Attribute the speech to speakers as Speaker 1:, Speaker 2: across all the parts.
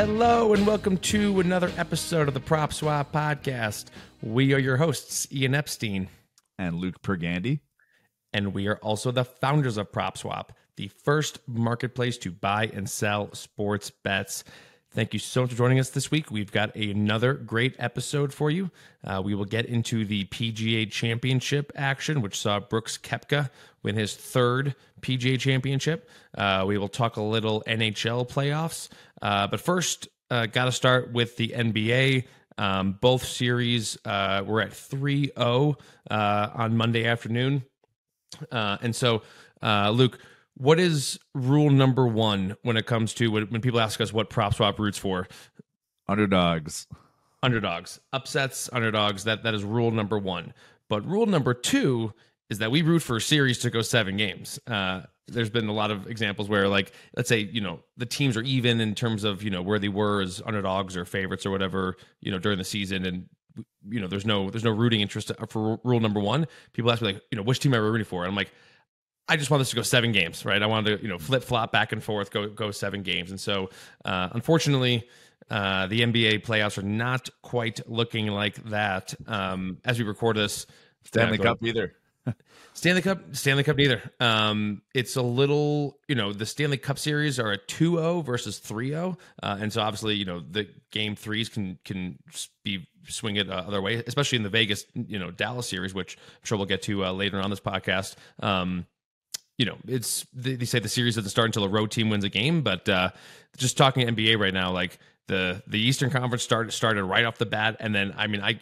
Speaker 1: Hello, and welcome to another episode of the Prop Swap Podcast. We are your hosts, Ian Epstein.
Speaker 2: And Luke Pergande.
Speaker 1: And we are also the founders of Prop Swap, the first marketplace to buy and sell sports bets. Thank you so much for joining us this week. We've got another great episode for you. Uh, we will get into the PGA Championship action, which saw Brooks Koepka win his third PGA Championship. Uh, we will talk a little NHL playoffs. Uh, but first, uh, got to start with the NBA. Um, both series uh, were at 3 0 uh, on Monday afternoon. and so, Luke, what is rule number one when it comes to when, when people ask us what prop swap roots for?
Speaker 2: Underdogs.
Speaker 1: Underdogs. Upsets, underdogs. That that is rule number one. But rule number two is that we root for a series to go seven games. Uh, there's been a lot of examples where, like, let's say, you know, the teams are even in terms of, you know, where they were as underdogs or favorites or whatever, you know, during the season, and you know, there's no there's no rooting interest for rule number one. People ask me like, you know, which team am I rooting for? And I'm like, I just want this to go seven games, right? I wanted to, you know, flip flop back and forth, go go seven games, and so uh, unfortunately, uh, the NBA playoffs are not quite looking like that. Um, as we record this,
Speaker 2: Stanley Cup either.
Speaker 1: Stanley Cup, Stanley Cup neither. Um, it's a little, you know, the Stanley Cup series are a 2-0 versus 3-0. Uh, and so obviously, you know, the game threes can can be swing it uh, other way, especially in the Vegas, you know, Dallas series, which I'm sure we'll get to uh, later on this podcast. Um, you know, it's they, they, say the series doesn't start until a road team wins a game, but uh, just talking NBA right now, like the the Eastern Conference started started right off the bat, and then I mean, I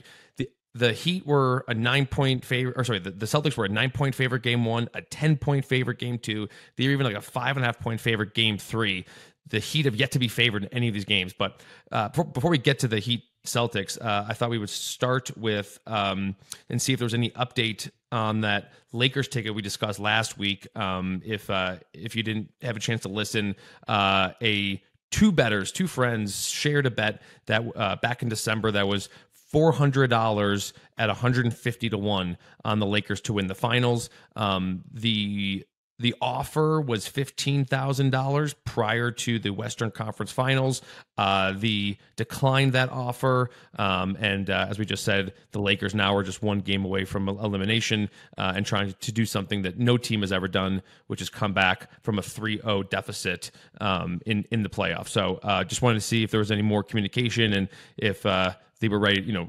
Speaker 1: the Heat were a nine point favorite, or sorry, the, the Celtics were a nine point favorite game one, a ten point favorite game two. They were even like a five and a half point favorite game three. The Heat have yet to be favored in any of these games. But uh, before we get to the Heat Celtics, uh, I thought we would start with um, and see if there was any update on that Lakers ticket we discussed last week. Um, if uh, if you didn't have a chance to listen, uh, a two betters, two friends shared a bet that uh, back in December that was four hundred dollars at one hundred and fifty to one on the Lakers to win the finals. Um, the the offer was $15,000 prior to the Western Conference Finals. Uh, the declined that offer. Um, and uh, as we just said, the Lakers now are just one game away from elimination uh, and trying to do something that no team has ever done, which is come back from a 3 0 deficit um, in, in the playoffs. So uh, just wanted to see if there was any more communication and if uh, they were ready, you know,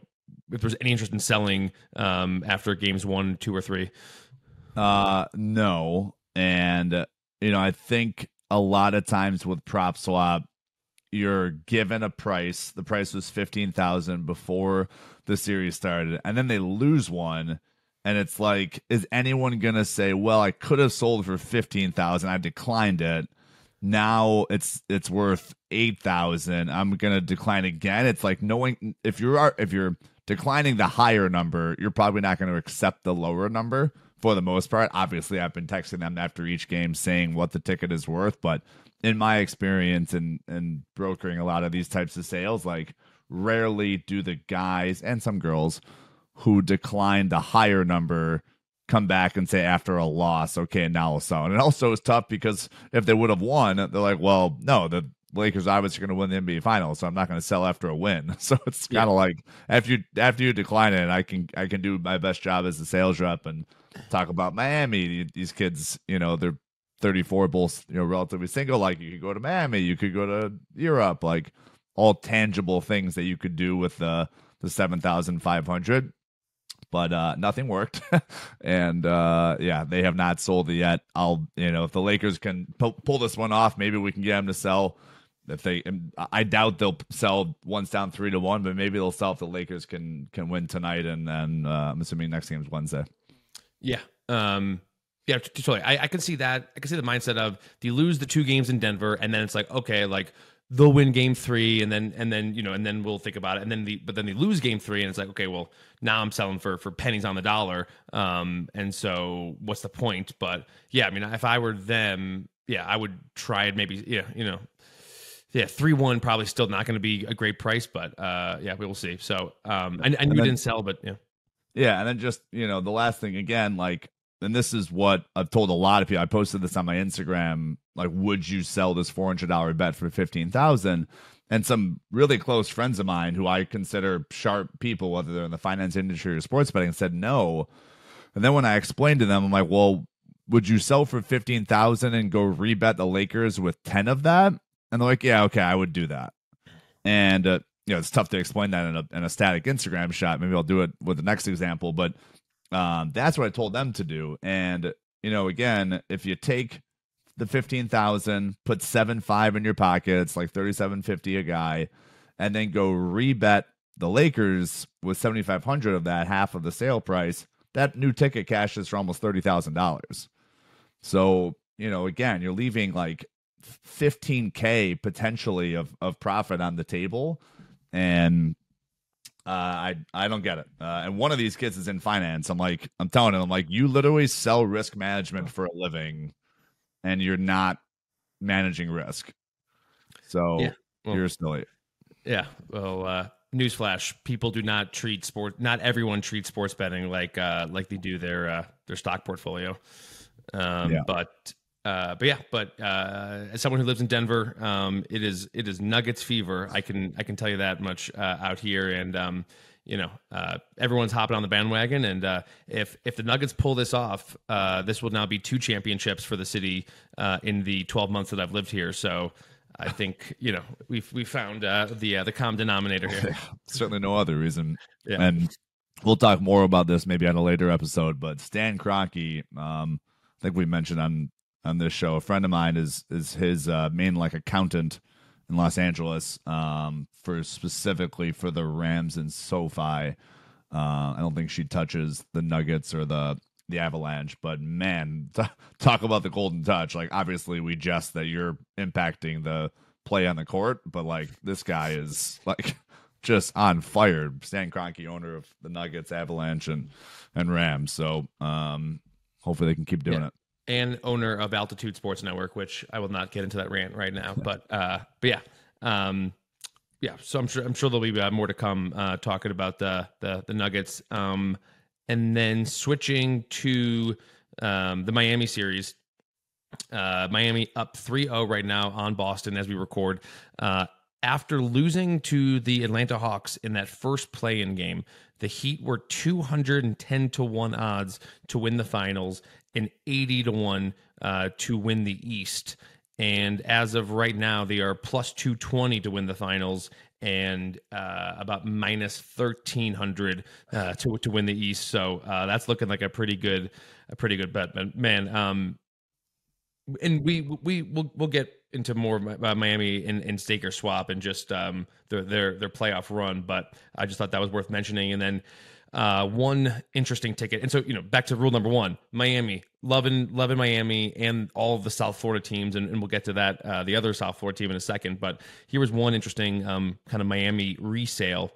Speaker 1: if there's any interest in selling um, after games one, two, or three.
Speaker 2: Uh, no. And, you know, I think a lot of times with prop swap, you're given a price. The price was 15,000 before the series started. And then they lose one. And it's like, is anyone to say, well, I could have sold for 15,000. I declined it. Now it's it's worth 8,000. I'm going to decline again. It's like knowing if you are if you're declining the higher number, you're probably not going to accept the lower number for the most part. Obviously, I've been texting them after each game saying what the ticket is worth, but in my experience and and brokering a lot of these types of sales, like rarely do the guys and some girls who decline the higher number come back and say after a loss, okay, now I'll sell. And also it's tough because if they would have won, they're like, well, no, the Lakers obviously are going to win the NBA Finals, so I'm not going to sell after a win. So it's kind of yeah. like after you after you decline it, I can I can do my best job as a sales rep and talk about Miami. These kids, you know, they're 34, both you know, relatively single. Like you could go to Miami, you could go to Europe, like all tangible things that you could do with the the 7,500. But uh, nothing worked, and uh, yeah, they have not sold it yet. I'll, you know, if the Lakers can pull, this one off, maybe we can get them to sell if they I doubt they'll sell once down three to one, but maybe they'll sell if the Lakers can can win tonight and then uh, I'm assuming next game is Wednesday.
Speaker 1: Yeah. Um, yeah, totally. I, I can see that. I can see the mindset of you lose the two games in Denver, and then it's like, okay, like they'll win game three, and then and then you know, and then we'll think about it, and then the but then they lose game three, and it's like, okay, well now I'm selling for for pennies on the dollar, um, and so what's the point? But yeah, I mean, if I were them, yeah, I would try it. Maybe, yeah, you know, yeah, three one probably still not going to be a great price, but uh, yeah, we will see. So um, I, I knew then, didn't sell, but yeah.
Speaker 2: Yeah, and then just you know the last thing again, like, and this is what I've told a lot of people. I posted this on my Instagram. Like, would you sell this four hundred dollar bet for fifteen thousand? and some really close friends of mine who I consider sharp people, whether they're in the finance industry or sports betting, said no. And then when I explained to them, I'm like, well, would you sell for 15,000 and go rebet the Lakers with 10 of that? And they're like, yeah, okay, I would do that. And, uh, you know, it's tough to explain that in a, in a static Instagram shot. Maybe I'll do it with the next example, but um, that's what I told them to do. And, you know, again, if you take the 15,000, put 7 5 in your pockets, like 3750 a guy, and then go rebet the Lakers with 7,500 of that, half of the sale price, that new ticket cashes for almost $30,000. So, you know, again, you're leaving like 15k potentially of of profit on the table and uh, I I don't get it. Uh, and one of these kids is in finance. I'm like, I'm telling him, I'm like, you literally sell risk management for a living, and you're not managing risk. So yeah, well, you're silly.
Speaker 1: Yeah. Well, uh, newsflash: people do not treat sport. Not everyone treats sports betting like uh, like they do their uh, their stock portfolio. Um, yeah. But uh, but yeah, but uh, as someone who lives in Denver, um, it is it is Nuggets fever. I can I can tell you that much uh, out here, and um, you know uh, everyone's hopping on the bandwagon. And uh, if if the Nuggets pull this off, uh, this will now be two championships for the city uh, in the 12 months that I've lived here. So I think you know we've we found uh, the uh, the common denominator here.
Speaker 2: Certainly no other reason. Yeah. And we'll talk more about this maybe on a later episode. But Stan Kroenke, um, I think we mentioned on on this show. A friend of mine is is his uh, main like accountant in Los Angeles um, for specifically for the Rams and SoFi. Uh, I don't think she touches the Nuggets or the the Avalanche, but man, t- talk about the golden touch. Like obviously we jest that you're impacting the play on the court, but like this guy is like just on fire. Stan Kroenke, owner of the Nuggets, Avalanche, and and Rams. So um, hopefully they can keep doing yeah. it
Speaker 1: and owner of Altitude Sports Network, which I will not get into that rant right now. But uh, but yeah, um, yeah. So I'm sure I'm sure there'll be uh, more to come uh, talking about the the, the Nuggets. Um, and then switching to um, the Miami series. Uh, Miami up 3-0 right now on Boston as we record. Uh, after losing to the Atlanta Hawks in that first play-in game, the Heat were 210 to 1 odds to win the finals and 80 to 1 uh, to win the East. And as of right now, they are plus 220 to win the finals and uh, about minus 1300 uh, to, to win the East. So uh, that's looking like a pretty good, a pretty good bet. But man, um, and we we we'll, we'll get into more uh, Miami and, and Stake or Swap and just um, their their their playoff run. But I just thought that was worth mentioning. And then uh, one interesting ticket. And so, you know, back to rule number one, Miami, loving, loving Miami and all of the South Florida teams. And, and we'll get to that, uh, the other South Florida team in a second. But here was one interesting um, kind of Miami resale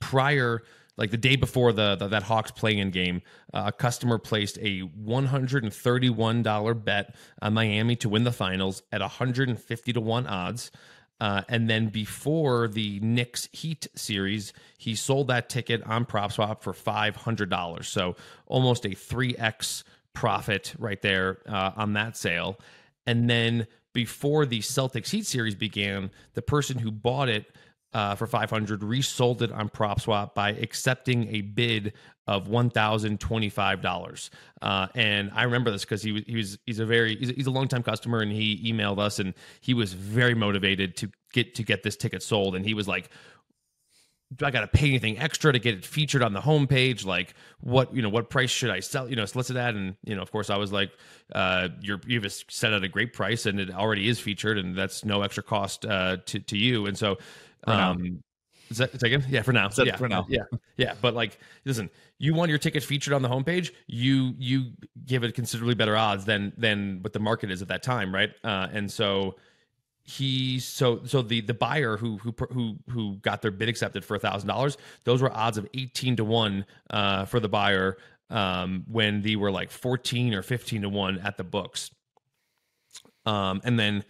Speaker 1: prior like the day before the, the that Hawks play-in game, uh, a customer placed a $131 bet on Miami to win the finals at 150 to 1 odds. Uh, and then before the Knicks Heat series, he sold that ticket on PropSwap for $500. So almost a 3x profit right there uh, on that sale. And then before the Celtics Heat series began, the person who bought it uh, for 500 resold it on PropSwap by accepting a bid of $1,025. Uh, and I remember this because he was, he was, he's a very, he's a, he's a longtime customer and he emailed us and he was very motivated to get, to get this ticket sold. And he was like, do I got to pay anything extra to get it featured on the homepage? Like what, you know, what price should I sell, you know, solicit at? And, you know, of course I was like, uh, you're, you've set at a great price and it already is featured and that's no extra cost, uh, to, to you. And so, um, is that second? Yeah, for now.
Speaker 2: yeah, for now.
Speaker 1: Yeah, yeah. But like, listen, you want your ticket featured on the homepage, you you give it considerably better odds than than what the market is at that time, right? Uh, and so he so so the the buyer who who who who got their bid accepted for a thousand dollars, those were odds of eighteen to one uh, for the buyer um, when they were like fourteen or fifteen to one at the books. Um, and then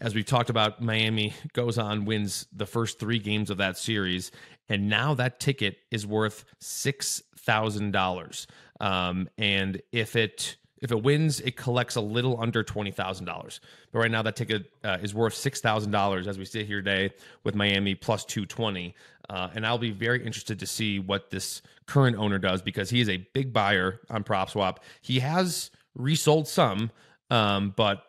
Speaker 1: as we've talked about, Miami goes on, wins the first three games of that series, and now that ticket is worth six thousand um, dollars. And if it If it wins, it collects a little under twenty thousand dollars. But right now, that ticket uh, is worth six thousand dollars as we sit here today with Miami plus two twenty. Uh, and I'll be very interested to see what this current owner does because he is a big buyer on PropSwap. He has resold some, um, but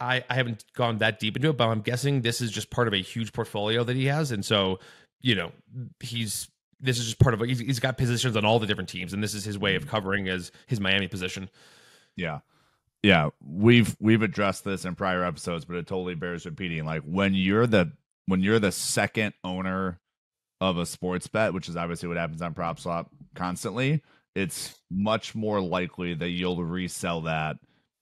Speaker 1: I, I haven't gone that deep into it. But I'm guessing this is just part of a huge portfolio that he has, and so you know he's this is just part of he's, he's got positions on all the different teams, and this is his way of hmm. covering his his Miami position.
Speaker 2: Yeah. Yeah, we've we've addressed this in prior episodes, but it totally bears repeating. Like when you're the when you're the second owner of a sports bet, which is obviously what happens on PropSwap constantly, it's much more likely that you'll resell that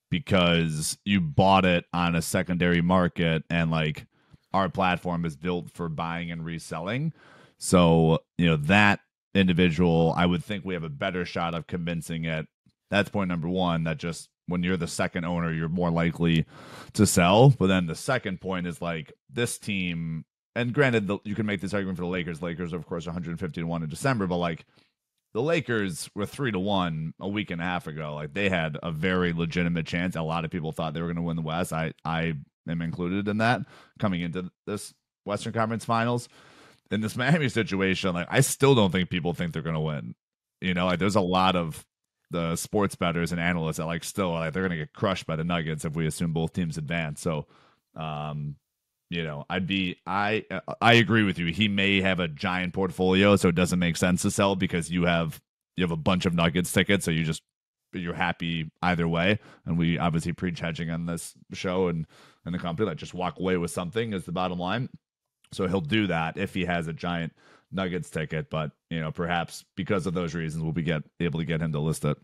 Speaker 2: because you bought it on a secondary market and like our platform is built for buying and reselling. So, you know, that individual, I would think we have a better shot of convincing it. That's point number one, that just when you're the second owner, you're more likely to sell. But then the second point is like this team, and granted, the, you can make this argument for the Lakers. Lakers, of course, 150 to 1 in December, but like the Lakers were three to one a week and a half ago. Like they had a very legitimate chance. A lot of people thought they were going to win the West. I I am included in that coming into this Western Conference Finals. In this Miami situation, like I still don't think people think they're going to win. You know, like there's a lot of the sports bettors and analysts that like still like they're going to get crushed by the Nuggets if we assume both teams advance. So, um, you know, I'd be I I agree with you. He may have a giant portfolio, so it doesn't make sense to sell because you have you have a bunch of Nuggets tickets, so you just you're happy either way. And we obviously preach hedging on this show and and the company like just walk away with something is the bottom line. So he'll do that if he has a giant Nuggets ticket, but you know, perhaps because of those reasons, we'll be get able to get him to list it.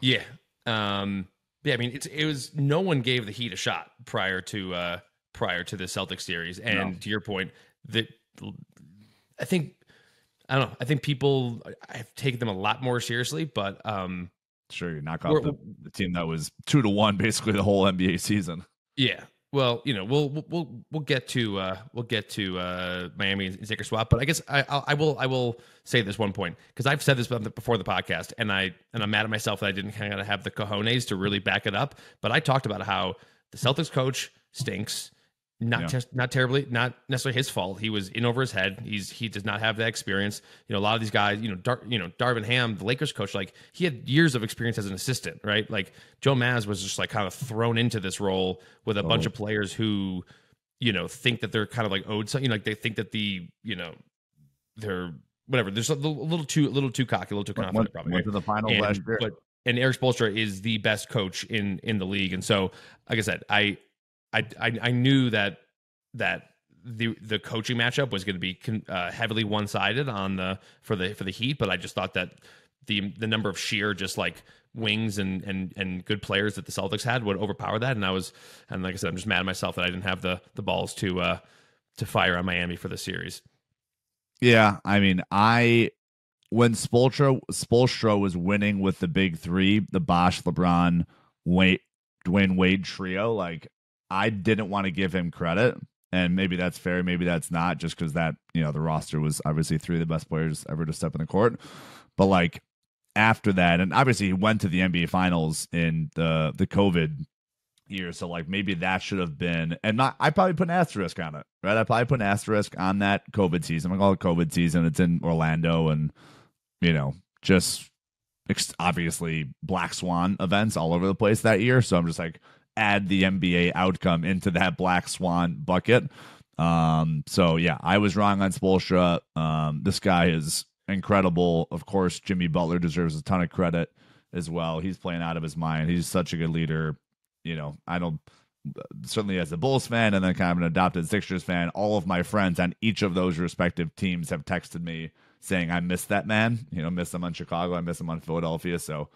Speaker 1: Yeah. Um yeah, I mean, it's it was no one gave the Heat a shot prior to uh prior to the Celtics series. And no. to your point, that I think I don't know. I think people I've taken them a lot more seriously, but um
Speaker 2: sure you knock off the, the, team that was two to one basically the whole NBA season.
Speaker 1: Yeah. Well, you know, we'll we'll we'll get to uh we'll get to uh Miami and Stake or Swap, but I guess I I'll, I will I will say this one point because I've said this before the podcast, and I and I'm mad at myself that I didn't kind of have the cojones to really back it up. But I talked about how the Celtics coach stinks not yeah. just not terribly not necessarily his fault. He was in over his head. He's he does not have that experience. You know a lot of these guys you know Dar, you know darvin ham the lakers coach like he had years of experience as an assistant right? Like joe maz was just like kind of thrown into this role with a oh. bunch of players who you know think that they're kind of like owed something. You know, like they think that the you know they're whatever. There's a little, a little too a little too cocky a little too confident
Speaker 2: went,
Speaker 1: probably.
Speaker 2: went to the final and, last year.
Speaker 1: but and Erik Spoelstra is the best coach in in the league. And so like i said i I, I, I knew that that the the coaching matchup was going to be uh, heavily one sided on the for the for the Heat, but I just thought that the the number of sheer just like wings and and and good players that the Celtics had would overpower that, and I was and like I said, I'm just mad at myself that I didn't have the the balls to uh to fire on Miami for the series.
Speaker 2: Yeah, I mean, I when Spoelstra Spoelstra was winning with the big three, the Bosh, LeBron, Wade, Dwyane Wade trio, like I didn't want to give him credit. And maybe that's fair, maybe that's not, just because that, you know, the roster was obviously three of the best players ever to step in the court. But like after that, and obviously he went to the NBA finals in the the COVID year. So like maybe that should have been and not I probably put an asterisk on it. Right. I probably put an asterisk on that COVID season. I'm call it COVID season. It's in Orlando and you know, just obviously black swan events all over the place that year. So I'm just like, add the NBA outcome into that black swan bucket. Um, so yeah, I was wrong on Spoelstra. Um, this guy is incredible. Of course, Jimmy Butler deserves a ton of credit as well. He's playing out of his mind. He's such a good leader. You know, I don't certainly as a Bulls fan and then kind of an adopted Sixers fan, all of my friends on each of those respective teams have texted me saying I miss that man. You know, miss him on Chicago, I miss him on Philadelphia. So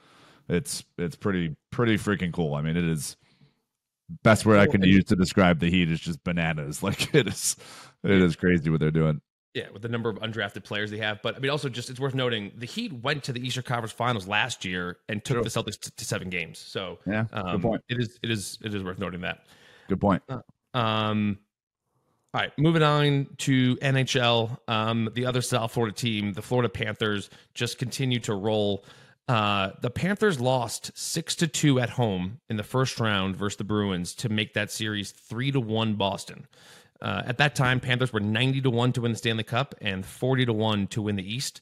Speaker 2: it's it's pretty pretty freaking cool. I mean, it is best word I can use to describe the Heat is just bananas. Like it is, it is crazy what they're doing.
Speaker 1: Yeah, with the number of undrafted players they have, but I mean, also just it's worth noting the Heat went to the Eastern Conference Finals last year and took True. the Celtics to, to, seven games. So
Speaker 2: yeah,
Speaker 1: um, good point. It is, it is, it is worth noting that.
Speaker 2: Good point.
Speaker 1: Uh, um, all right, moving on to NHL. Um, the other South Florida team, the Florida Panthers, just continue to roll. Uh, the Panthers lost six to two at home in the first round versus the Bruins to make that series three to one Boston. Uh, at that time, Panthers were 90 to 1 to win the Stanley Cup and 40 to 1 to win the East.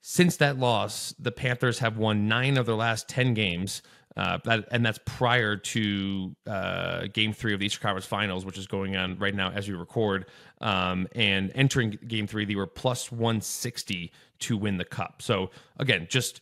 Speaker 1: Since that loss, the Panthers have won nine of their last 10 games. Uh, that, and that's prior to uh, game three of the Eastern Conference Finals, which is going on right now as we record. Um, and entering game three, they were plus 160 to win the cup. So, again, just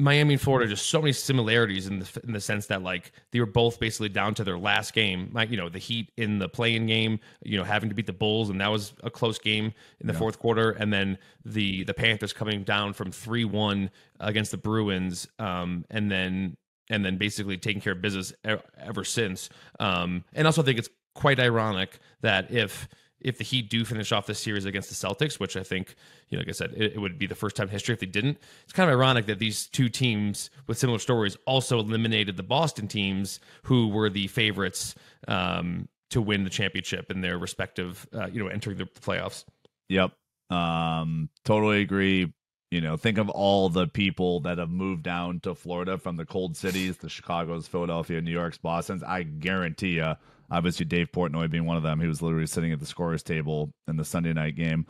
Speaker 1: Miami and Florida just so many similarities in the in the sense that like they were both basically down to their last game. Like you know the Heat in the play-in game, you know having to beat the Bulls, and that was a close game in the yeah. fourth quarter. And then the the Panthers coming down from three one against the Bruins, um, and then and then basically taking care of business ever since. Um, and also I think it's quite ironic that if if the Heat do finish off this series against the Celtics, which I think, you know, like I said, it, it, would be the first time in history if they didn't. It's kind of ironic that these two teams with similar stories also eliminated the Boston teams who were the favorites um, to win the championship in their respective, uh, you know, entering the playoffs.
Speaker 2: Yep. Um, totally agree. You know, think of all the people that have moved down to Florida from the cold cities, the Chicago's, Philadelphia, New York's, Boston's. I guarantee you Obviously, Dave Portnoy being one of them. He was literally sitting at the scorer's table in the Sunday night game.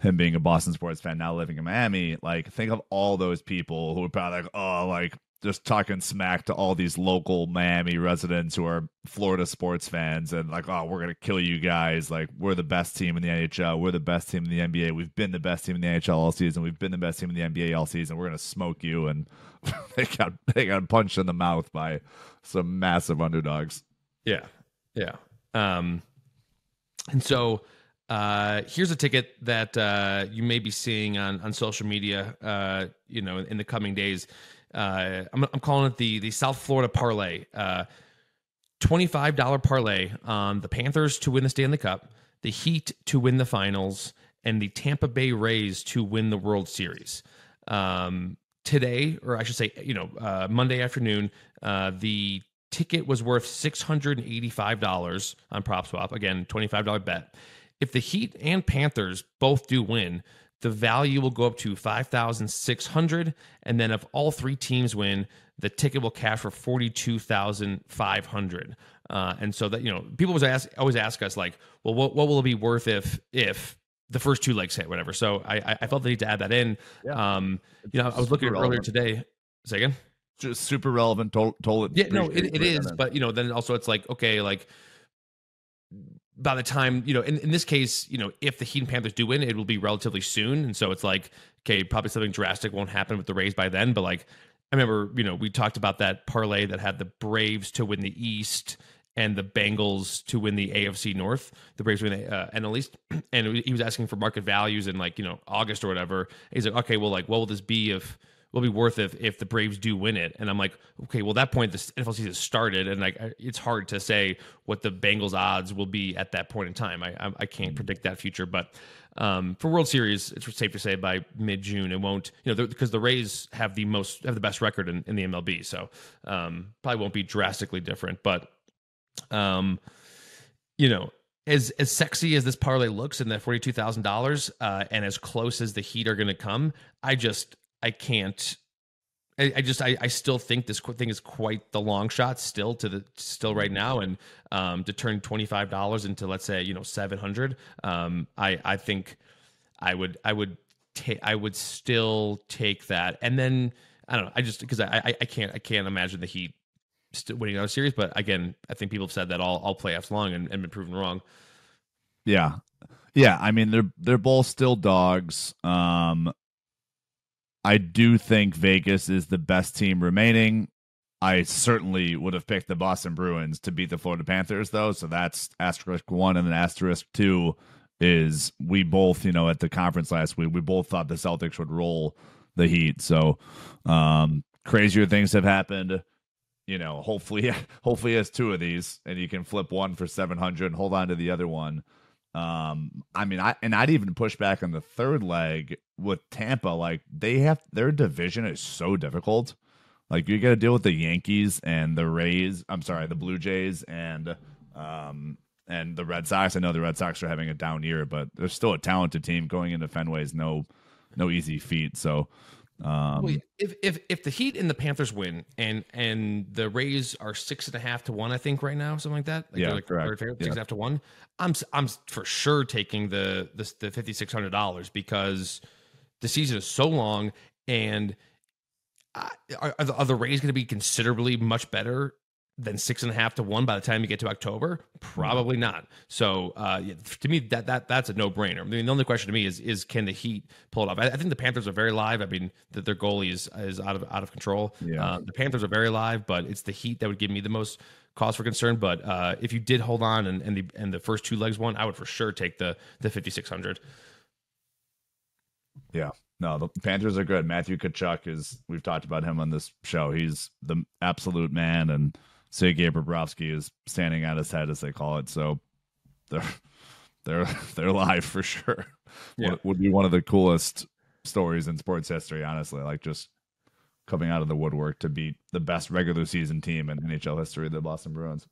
Speaker 2: Him being a Boston sports fan, now living in Miami. Like, think of all those people who are probably like, oh, like just talking smack to all these local Miami residents who are Florida sports fans and like, oh, we're gonna kill you guys. Like, we're the best team in the NHL. We're the best team in the NBA. We've been the best team in the NHL all season. We've been the best team in the NBA all season. We're gonna smoke you. And they got they got punched in the mouth by some massive underdogs.
Speaker 1: Yeah, yeah. Um, and so uh, here's a ticket that uh, you may be seeing on on social media. Uh, you know, in the coming days. Uh, I'm, I'm calling it the the South Florida parlay. Uh, Twenty-five dollar parlay on the Panthers to win the Stanley Cup, the Heat to win the Finals, and the Tampa Bay Rays to win the World Series. Um, today, or I should say, you know, uh, Monday afternoon, uh, the ticket was worth $685 on PropSwap. Again, $25 bet. If the Heat and Panthers both do win, the value will go up to 5600 and then if all three teams win, the ticket will cash for 42500 uh, and so that you know people always ask always ask us like well what, what will it be worth if if the first two legs hit whatever so i i felt the need to add that in yeah. um you know i was looking earlier today say again
Speaker 2: just super relevant. Told, told
Speaker 1: it. Yeah, no, it, it is. But you know, then also it's like okay, like by the time you know, in, in this case, you know, if the Heat and Panthers do win, it will be relatively soon, and so it's like okay, probably something drastic won't happen with the Rays by then. But like, I remember, you know, we talked about that parlay that had the Braves to win the East and the Bengals to win the AFC North. The Braves win the uh, NL East, and he was asking for market values in like you know August or whatever. he's like, okay, well, like, what will this be if will be worth if if the Braves do win it. And I'm like, okay, well, that point the NFL season started, and like it's hard to say what the Bengals odds will be at that point in time. I I, I can't predict that future, but. Um, for World Series, it's safe to say by mid June it won't, you know, because the Rays have the most have the best record in, in the MLB, so um, probably won't be drastically different. But, um, you know, as as sexy as this parlay looks and that forty two thousand uh, dollars, and as close as the Heat are going to come, I just I can't. I, I just I, I still think this thing is quite the long shot still to the still right now, and um, to turn twenty five dollars into let's say you know seven hundred. Um, I I think I would I would take I would still take that, and then I don't know. I just because I, I I can't I can't imagine the Heat still winning another series. But again, I think people have said that all all playoffs long and, and been proven wrong.
Speaker 2: Yeah, yeah. I mean, they're they're both still dogs. Um, I do think Vegas is the best team remaining. I certainly would have picked the Boston Bruins to beat the Florida Panthers, though. So that's asterisk one, and then asterisk two is we both, you know, at the conference last week, we both thought the Celtics would roll the Heat. So um, crazier things have happened. You know, hopefully, hopefully, has two of these, and you can flip one for seven hundred and hold on to the other one. Um, I mean, I and I'd even push back on the third leg with Tampa. Like they have their division is so difficult. Like you got to deal with the Yankees and the Rays. I'm sorry, the Blue Jays and um and the Red Sox. I know the Red Sox are having a down year, but they're still a talented team. Going into Fenway is no no easy feat. So Um,
Speaker 1: well, if if if the Heat and the Panthers win, and and the Rays are six and a half to one, I think right now, something like that. Like
Speaker 2: Yeah,
Speaker 1: like
Speaker 2: correct.
Speaker 1: Six
Speaker 2: Yeah.
Speaker 1: and a half to one. I'm I'm for sure taking the the the fifty six hundred dollars because the season is so long, and I, are, are the, are the Rays going to be considerably much better than six and a half to one by the time you get to October? Probably not. So uh, to me, that that that's a no brainer. I mean, the only question to me is is can the Heat pull it off? I, I think the Panthers are very live. I mean, that their goalie is is out of out of control.
Speaker 2: Yeah.
Speaker 1: Uh, the Panthers are very live, but it's the Heat that would give me the most cause for concern. But uh, if you did hold on and and the and the first two legs won, I would for sure take the the fifty six hundred.
Speaker 2: Yeah. No, the Panthers are good. Matthew Tkachuk is we've talked about him on this show. He's the absolute man and Sergei Bobrovsky is standing on his head as they call it. So they're they're they're live for sure.
Speaker 1: Yeah.
Speaker 2: Would, would be one of the coolest stories in sports history, honestly. Like just coming out of the woodwork to beat the best regular season team in NHL history, the Boston Bruins.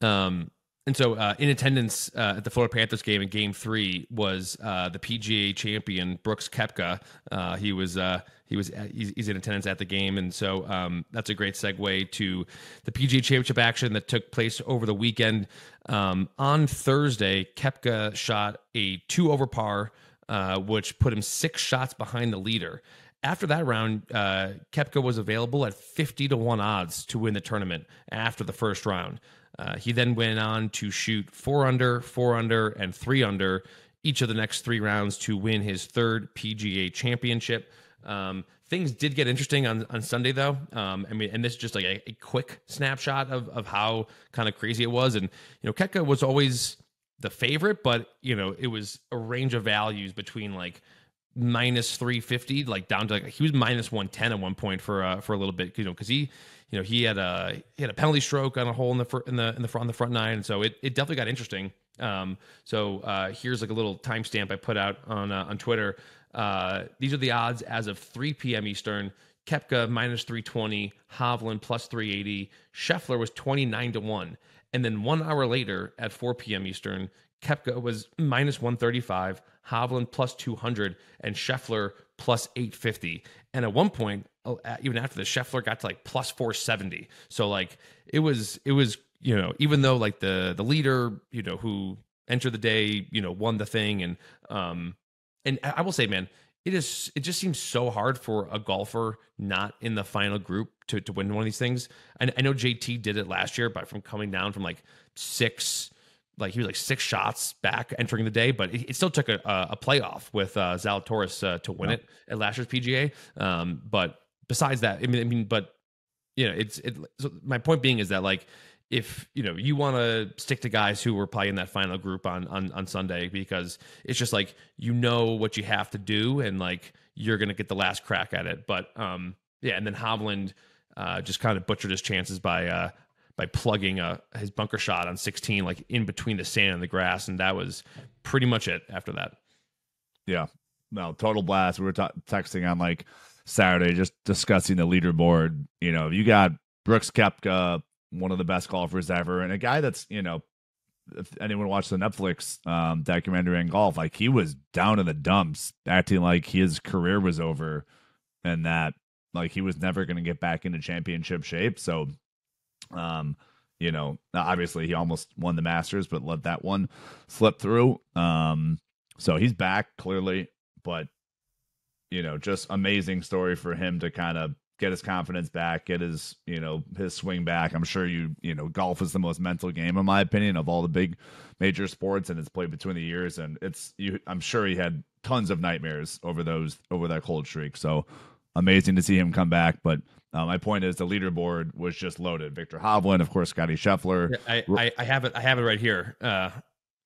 Speaker 1: Um, and so, uh, in attendance uh, at the Florida Panthers game in Game Three was uh, the PGA champion Brooks Koepka. Uh, he was uh, he was at, he's, he's in attendance at the game, and so um, that's a great segue to the PGA Championship action that took place over the weekend. Um, on Thursday, Koepka shot a two over par, uh, which put him six shots behind the leader. After that round, uh, Koepka was available at 50 to 1 odds to win the tournament after the first round. Uh, he then went on to shoot four under, four under, and three under each of the next three rounds to win his third PGA championship. Um, things did get interesting on, on Sunday, though. Um, I mean, and this is just like a, a quick snapshot of, of how kind of crazy it was. And, you know, Koepka was always the favorite, but, you know, it was a range of values between like minus 350 like down to like he was minus 110 at one point for uh for a little bit you know because he you know he had a he had a penalty stroke on a hole in the fir- in the in the front on the front nine and so it, it definitely got interesting um so uh here's like a little timestamp i put out on uh, on twitter uh these are the odds as of 3 p.m eastern Koepka minus 320, Hovland plus 380, Scheffler was 29 to 1. And then one hour later at 4 p.m. Eastern, Koepka was minus 135, Hovland plus 200, and Scheffler plus 850. And at one point, uh, even after the Scheffler got to like plus 470. So like it was, it was, you know, even though like the the leader, you know, who entered the day, you know, won the thing, and um, and I I will say, man, it is it just seems so hard for a golfer not in the final group to, to win one of these things. I, I know JT did it last year, but from coming down from like six, like he was like six shots back entering the day, but it, still took a, a playoff with uh, Zalatoris uh, to win
Speaker 2: Yeah.
Speaker 1: it at last year's PGA. Um, but besides that, I mean, I mean, but you know, it's it. So my point being is that like if you know you want to stick to guys who were probably in that final group on on on Sunday because it's just like you know what you have to do and like you're gonna get the last crack at it. But um yeah, and then Hovland uh, just kind of butchered his chances by uh by plugging uh his bunker shot on 16 like in between the sand and the grass, and that was pretty much it after that.
Speaker 2: Yeah. No, total blast. We were ta texting on like Saturday, just discussing the leaderboard. You know, you got Brooks Koepka, one of the best golfers ever, and a guy that's, you know, if anyone watched the Netflix um, documentary on golf, like he was down in the dumps, acting like his career was over and that like he was never going to get back into championship shape. So, um, you know, obviously he almost won the Masters, but let that one slip through. Um, so he's back clearly, but you know, just amazing story for him to kind of get his confidence back, get his, you know, his swing back. I'm sure you, you know, golf is the most mental game in my opinion of all the big major sports and it's played between the years and it's you I'm sure he had tons of nightmares over those over that cold streak. So amazing to see him come back, but uh, my point is the leaderboard was just loaded. Viktor Hovland, of course, Scotty Scheffler.
Speaker 1: I, I, I have it. I have it right here. Uh,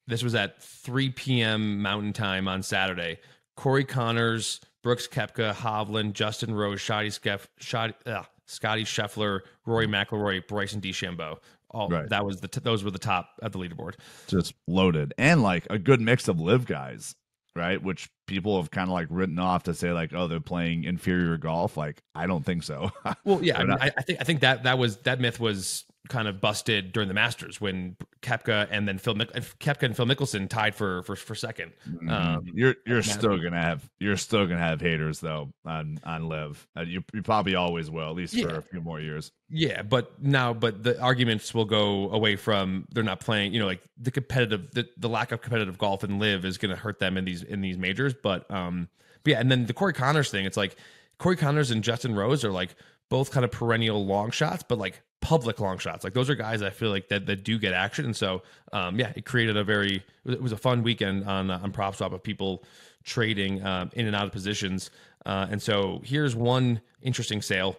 Speaker 1: this was at 3 p.m. Mountain Time on Saturday. Corey Conners, Brooks Koepka, Hovland, Justin Rose, Scotty, Skeff, Scotty, uh, Scotty Scheffler, Rory McIlroy, Bryson DeChambeau. All
Speaker 2: Right.
Speaker 1: that was the t- those were the top of the leaderboard.
Speaker 2: just loaded and like a good mix of LIV guys right? Which people have kind of like written off to say like oh they're playing inferior golf. Like i don't think so.
Speaker 1: Well, yeah, I, mean, I, I think I think that that was that myth was kind of busted during the Masters when Koepka and then Phil Koepka and Phil Mickelson tied for for, for 2nd
Speaker 2: mm-hmm. um, you're you're still gonna have you're still gonna have haters though on on LIV. Uh, you you probably always will at least yeah. for a few more years.
Speaker 1: Yeah, but now but the arguments will go away from they're not playing. You know, like the competitive the, the lack of competitive golf and LIV is gonna hurt them in these in these majors. But um, but yeah, and then the Corey Conners thing. It's like Corey Conners and Justin Rose are like both kind of perennial long shots, but like public long shots. Like those are guys I feel like that that do get action. And so um, yeah, it created a very it was a fun weekend on uh, on prop swap of people trading um, in and out of positions. Uh, and so here's one interesting sale.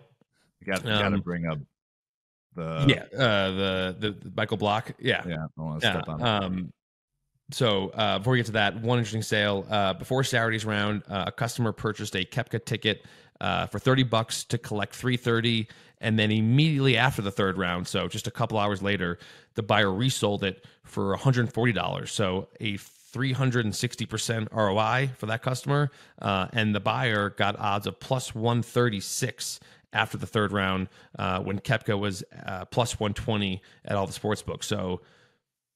Speaker 2: You got, you got to um, bring up the
Speaker 1: yeah uh, the, the, the Michael Block yeah
Speaker 2: yeah I want to step
Speaker 1: on um, so uh, before we get to that, one interesting sale uh, before Saturday's round, uh, a customer purchased a Koepka ticket uh, for 30 bucks to collect 330 and then immediately after the third round so just a couple hours later the buyer resold it for $140 so a 360% roi for that customer uh, and the buyer got odds of plus 136 after the third round uh, when Koepka was uh, plus 120 at all the sports books. So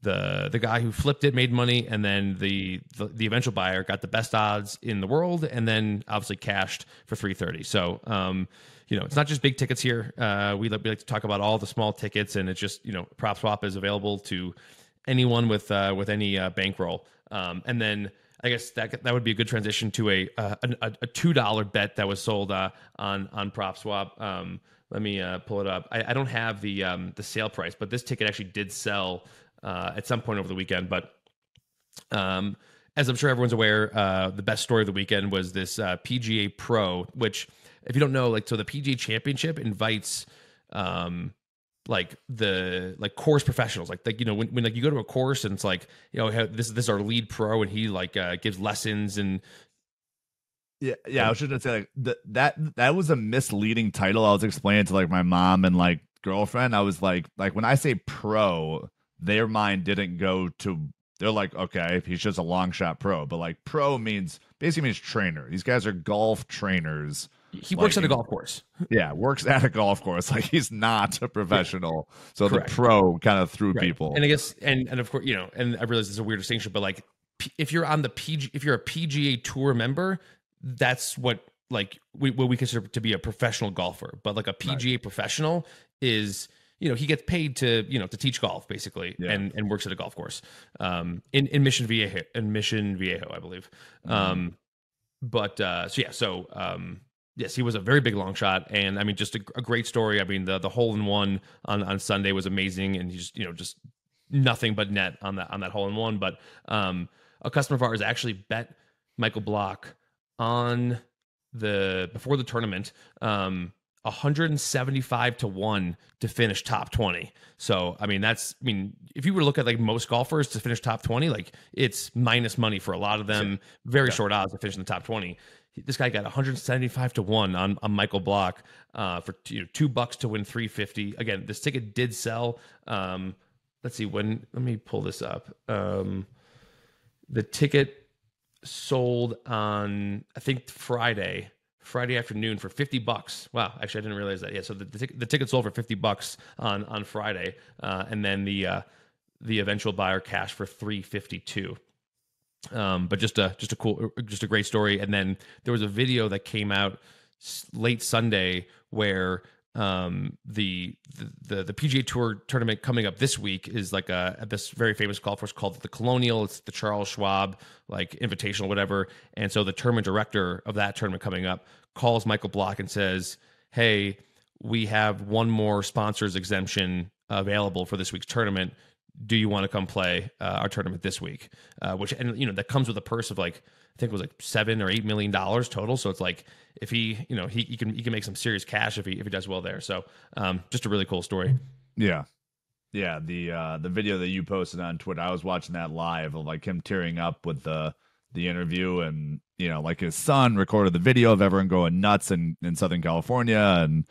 Speaker 1: the the guy who flipped it made money and then the, the, the eventual buyer got the best odds in the world and then obviously cashed for 330 so um you know it's not just big tickets here uh we, we like to talk about all the small tickets and it's just you know prop swap is available to anyone with uh with any uh, bankroll um and then I guess that that would be a good transition to a uh, a, a two dollar bet that was sold uh, on on prop swap. Um, let me uh, pull it up. I, I, don't have the um, the sale price, but this ticket actually did sell uh, at some point over the weekend. But um, as I'm sure everyone's aware, uh, the best story of the weekend was this uh, PGA Pro, which, if you don't know, like, so the PGA Championship invites, um, like the like course professionals, like like you know when, when like you go to a course and it's like you know this this is our lead pro and he like uh, gives lessons and
Speaker 2: yeah, yeah. I was just gonna say like th- that that was a misleading title. I was explaining to like my mom and like girlfriend. I was like like when I say pro, their mind didn't go to they're like, okay, he's just a long shot pro, but like pro means basically means trainer. These guys are golf trainers.
Speaker 1: He like, works at a golf course.
Speaker 2: Yeah, works at a golf course. Like he's not a professional. Yeah. So Correct. the pro kind of threw right. people.
Speaker 1: And I guess, and and of course, you know, and I realize it's a weird distinction, but like if you're on the PG, if you're a PGA Tour member, that's what like we, what we consider to be a professional golfer. But like a PGA right. professional is you know he gets paid to you know to teach golf basically yeah. and and works at a golf course um in in mission viejo in mission viejo i believe mm-hmm. um but uh so yeah so um yes he was a very big long shot and i mean just a, a great story i mean the the hole in one on on sunday was amazing and he just you know just nothing but net on that on that hole in one but um a customer of ours actually bet michael block on the before the tournament um 175 to 1 to finish top 20. So, I mean, that's, I mean, if you were to look at like most golfers to finish top 20, like it's minus money for a lot of them, very yeah. short odds to finish in the top 20. This guy got 175 to 1 on, on Michael Block uh, for you know, two bucks to win 350. Again, this ticket did sell. Um, let's see when, let me pull this up. Um, the ticket sold on, I think, Friday Friday afternoon for 50 bucks. Wow, actually I didn't realize that. Yeah, so the, the, the ticket sold for 50 bucks on on Friday, uh, and then the uh, the eventual buyer cash for 352. Um, but just a just a cool, just a great story. And then there was a video that came out late Sunday where um, the, the the PGA Tour tournament coming up this week is like a this very famous golf course called the Colonial. It's the Charles Schwab like invitational, whatever. And so the tournament director of that tournament coming up calls Michael Block and says, "Hey, we have one more sponsors exemption available for this week's tournament. Do you want to come play uh, our tournament this week?" Uh, which and you know that comes with a purse of like I think it was like seven or eight million dollars total. So it's like if he, you know, he, he can he can make some serious cash if he if he does well there. So um, just a really cool story.
Speaker 2: Yeah, yeah. The uh, the video that you posted on Twitter, I was watching that live of like him tearing up with the the interview, and you know, like his son recorded the video of everyone going nuts in in Southern California, and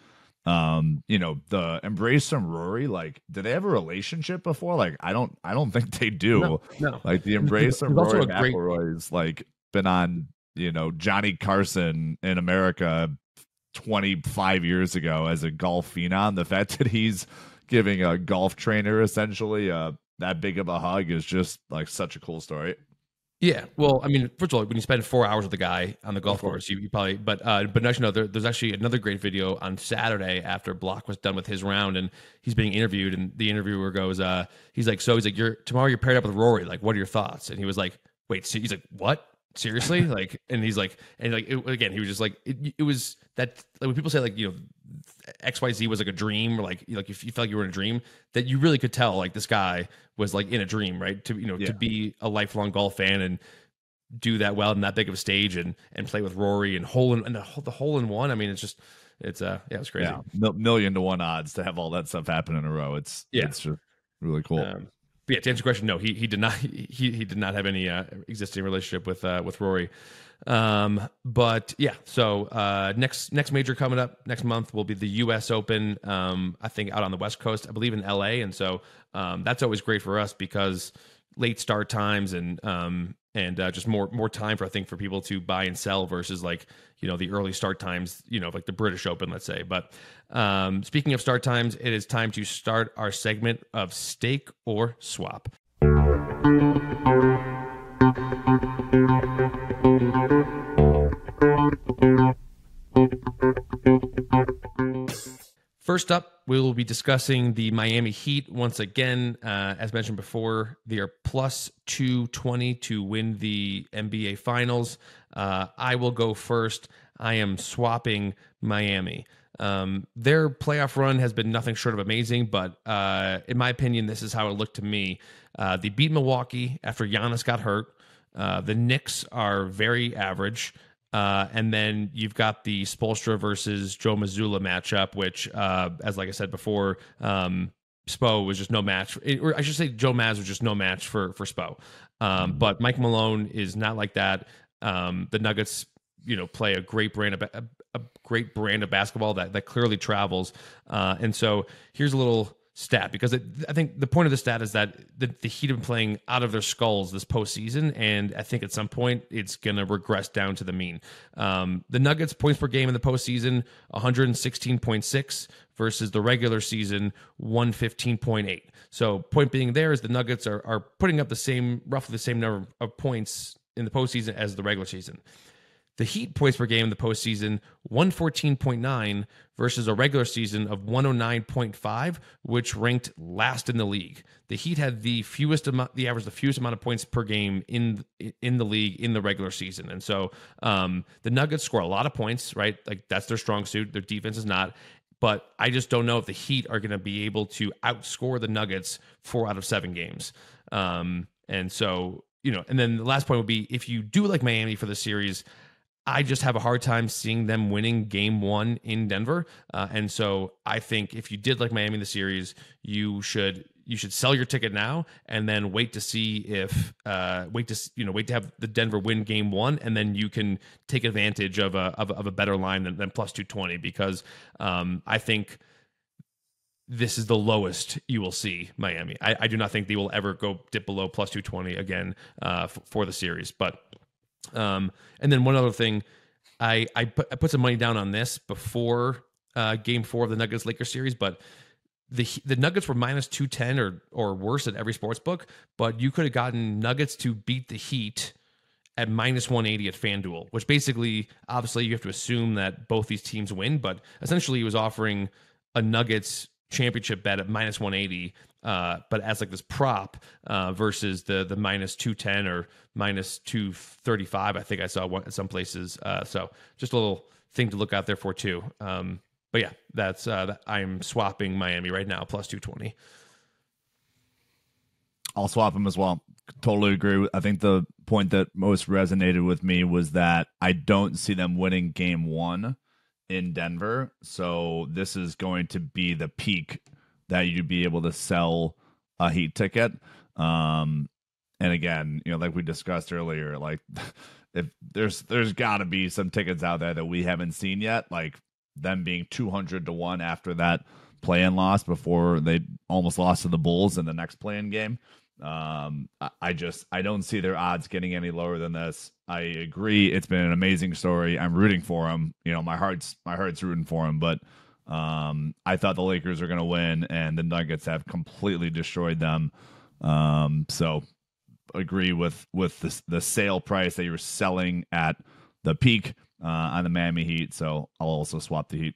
Speaker 2: um, you know, the embrace from Rory. Like, did they have a relationship before? Like, I don't, I don't think they do. No, no. Like the embrace from Rory McIlroy is like been on, you know, Johnny Carson in America 25 years ago as a golf phenom. The fact that he's, giving a golf trainer essentially uh, that big of a hug is just like such a cool story.
Speaker 1: Yeah, well, I mean, first of all, when you spend four hours with a guy on the golf course, you, you probably, but uh, but actually, no, there, there's actually another great video on Saturday after Block was done with his round, and he's being interviewed, and the interviewer goes, uh, he's like, so he's like, you're tomorrow, you're paired up with Rory, like, what are your thoughts? And he was like, wait, so he's like, what? Seriously? like, and he's like, and like, it, again, he was just like, it, it was that like when people say like, you know, X Y Z was like a dream, or like like if you felt like you were in a dream, that you really could tell like this guy was like in a dream, right? To you know
Speaker 2: Yeah.
Speaker 1: to be a lifelong golf fan and do that well in that big of a stage and and play with Rory and hole in and the, hole- the hole in one. I mean, it's just it's uh yeah, it's crazy.
Speaker 2: Yeah, mil- million to one odds to have all that stuff happen in a row. It's
Speaker 1: Yeah.
Speaker 2: it's really cool.
Speaker 1: Um, but yeah, to answer your question, no, he he did not he he did not have any uh, existing relationship with uh, with Rory. Um, but yeah, so uh, next next major coming up next month will be the U.S. Open. Um, I think out on the West Coast, I believe in L.A. And so um, that's always great for us because late start times and um and uh, just more more time for I think for people to buy and sell versus like you know the early start times you know like the British Open let's say. But um, speaking of start times, it is time to start our segment of stake or swap. First up, we will be discussing the Miami Heat once again. Uh, as mentioned before, they are plus 220 to win the NBA Finals. Uh, I will go first. I am swapping Miami. Um, their playoff run has been nothing short of amazing, but uh, in my opinion, this is how it looked to me. Uh, they beat Milwaukee after Giannis got hurt. Uh, the Knicks are very average. Uh, and then you've got the Spoelstra versus Joe Mazzulla matchup, which, uh, as like I said before, um, Spo was just no match, or I should say Joe Maz was just no match for for Spo. Um, but Mike Malone is not like that. Um, the Nuggets, you know, play a great brand of a, a great brand of basketball that that clearly travels. Uh, and so here's a little stat because it, I think the point of the stat is that the, the Heat have been playing out of their skulls this postseason, and I think at some point it's going to regress down to the mean. Um, the Nuggets points per game in the postseason 116.6 versus the regular season 115.8. So point being there is the Nuggets are are putting up the same roughly the same number of points in the postseason as the regular season. The Heat points per game in the postseason 114.9 versus a regular season of 109.5, which ranked last in the league. The Heat had the fewest amount, the average, the fewest amount of points per game in in the league in the regular season. And so um, the Nuggets score a lot of points, right? Like that's their strong suit. Their defense is not. But I just don't know if the Heat are going to be able to outscore the Nuggets four out of seven games. Um, and so you know, and then the last point would be if you do like Miami for the series. I just have a hard time seeing them winning game one in Denver. Uh, and so I think if you did like Miami in the series, you should you should sell your ticket now and then wait to see if uh, wait to you know wait to have the Denver win game one and then you can take advantage of a of, of a better line than, than plus two twenty because um, I think this is the lowest you will see Miami. I, I do not think they will ever go dip below plus two twenty again uh, f- for the series, but. Um, and then one other thing, I I put, I put some money down on this before uh, Game Four of the Nuggets Lakers series, but the the Nuggets were minus two ten or or worse at every sports book, but you could have gotten Nuggets to beat the Heat at minus 180 at FanDuel, which basically, obviously, you have to assume that both these teams win, but essentially, he was offering a Nuggets championship bet at minus 180, uh, but as like this prop uh, versus the the minus 210 or minus 235. I think I saw one at some places. Uh, so just a little thing to look out there for too. Um, but yeah, that's uh, I'm swapping Miami right now plus 220.
Speaker 2: I'll swap them as well. Totally agree. I think the point that most resonated with me was that I don't see them winning game one in Denver. So this is going to be the peak that you'd be able to sell a heat ticket. Um, and again, you know, like we discussed earlier, like if there's there's got to be some tickets out there that we haven't seen yet, like them being 200 to 1 after that play-in loss before they almost lost to the Bulls in the next play-in game. Um, I- I just I don't see their odds getting any lower than this. I agree, it's been an amazing story. I'm rooting for him. You know, my heart's my heart's rooting for him. but Um, I thought the Lakers were going to win, and the Nuggets have completely destroyed them. Um, so agree with with the the sale price that you were selling at the peak uh, on the Miami Heat. So I'll also swap the Heat.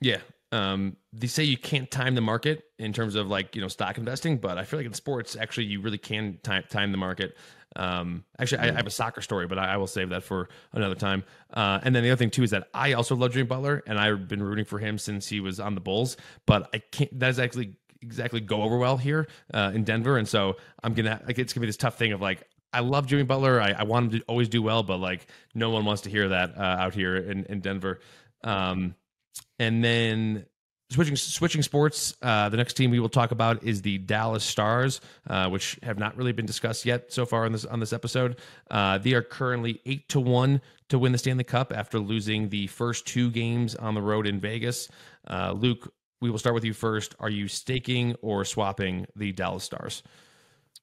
Speaker 1: Yeah. Um, they say you can't time the market in terms of like you know stock investing, but I feel like in sports, actually, you really can time time the market. Um, actually, I, I, have a soccer story, but I, I, will save that for another time. Uh, and then the other thing too is that I also love Jimmy Butler, and I've been rooting for him since he was on the Bulls. But I can't. That is actually exactly go over well here uh, in Denver, and so I'm gonna like it's gonna be this tough thing of like I love Jimmy Butler. I, I, want him to always do well, but like no one wants to hear that uh, out here in, in Denver. Um, and then switching switching sports, uh, the next team we will talk about is the Dallas Stars, uh, which have not really been discussed yet so far on this on this episode. Uh, they are currently eight to one to win the Stanley Cup after losing the first two games on the road in Vegas. Uh, Luke, we will start with you first. Are you staking or swapping the Dallas Stars?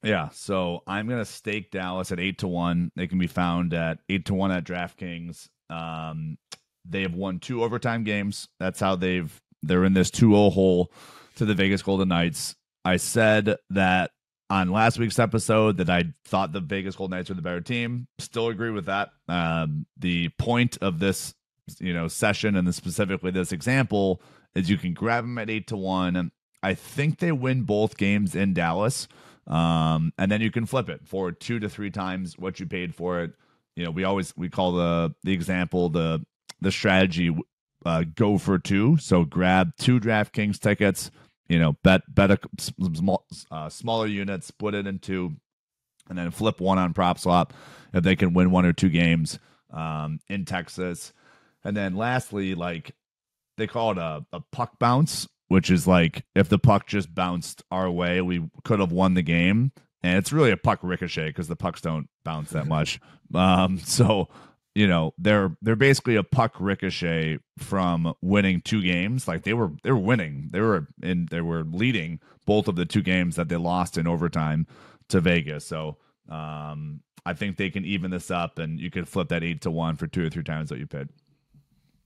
Speaker 2: Yeah, so I'm gonna stake Dallas at eight to one. They can be found at eight to one at DraftKings. Um, they have won two overtime games. That's how they've they're in this 2-0 hole to the Vegas Golden Knights. I said that on last week's episode that I thought the Vegas Golden Knights were the better team. Still agree with that. Um, the point of this, you know, session and specifically this example is you can grab them at eight to one. I think they win both games in Dallas. Um, and then you can flip it for two to three times what you paid for it. You know, we always we call the the example the the strategy uh, go for two. So grab two DraftKings tickets. You know, bet bet a small uh, smaller unit, split it in two, and then flip one on PropSwap if they can win one or two games um, in Texas. And then lastly, like they call it a, a puck bounce, which is like if the puck just bounced our way, we could have won the game. And it's really a puck ricochet because the pucks don't bounce that much. Um, so you know they're they're basically a puck ricochet from winning two games. Like they were they were winning, they were in they were leading both of the two games that they lost in overtime to Vegas. So um, I think they can even this up, and you could flip that eight to one for two or three times what you paid.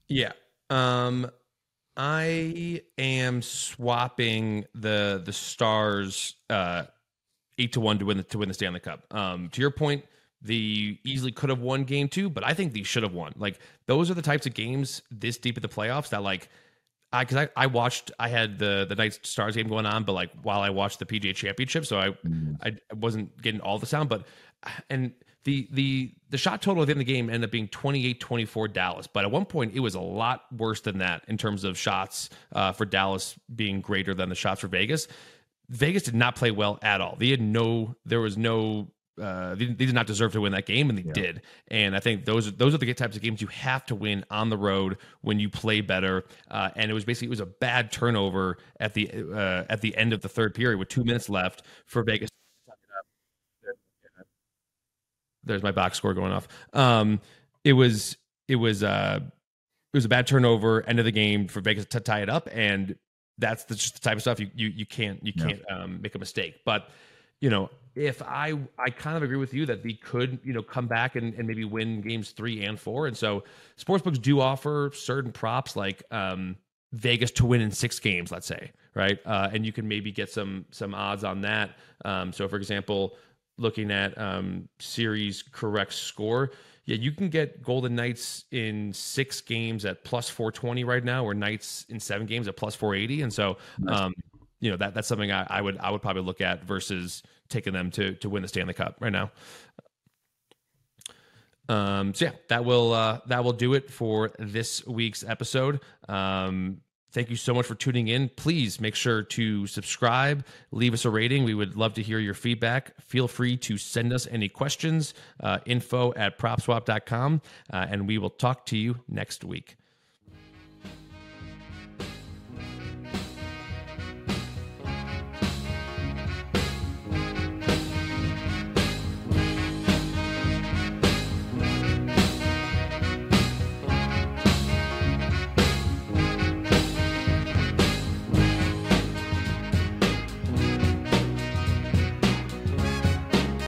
Speaker 1: Yeah. Um, I am swapping the the Stars uh, eight to one to win the to win the Stanley Cup. Um, to your point, the easily could have won game two, but I think these should have won. Like those are the types of games this deep in the playoffs that like I because I, I watched I had the the Knights Stars game going on, but like while I watched the PGA Championship, so I mm. I wasn't getting all the sound, but and the the the shot total at the end of the game ended up being 28-24 Dallas, but at one point it was a lot worse than that in terms of shots uh, for Dallas being greater than the shots for Vegas. Vegas did not play well at all. They had no there was no uh, they, they, did not deserve to win that game, and they yeah. did. And I think those those are the types of games you have to win on the road when you play better. Uh, and it was basically it was a bad turnover at the uh, at the end of the third period with two minutes left for Vegas there's my box score going off. Um, it was it was uh it was a bad turnover, end of the game for Vegas to tie it up, and that's the, just the type of stuff you you you can't you can't um, make a mistake. But you know, if I I kind of agree with you that they could you know come back and, and maybe win games three and four, and so sportsbooks do offer certain props like um, Vegas to win in six games, let's say, right? Uh, and you can maybe get some some odds on that. Um, so, for example, looking at um, series correct score, yeah, you can get Golden Knights in six games at plus 420 right now, or Knights in seven games at plus 480. And so, um, you know, that that's something I, I, would I would probably look at versus taking them to to win the Stanley Cup right now. Um, so yeah, that will uh, that will do it for this week's episode. Um, Thank you so much for tuning in. Please make sure to subscribe, leave us a rating. We would love to hear your feedback. Feel free to send us any questions, uh, info at propswap.com, uh, and we will talk to you next week.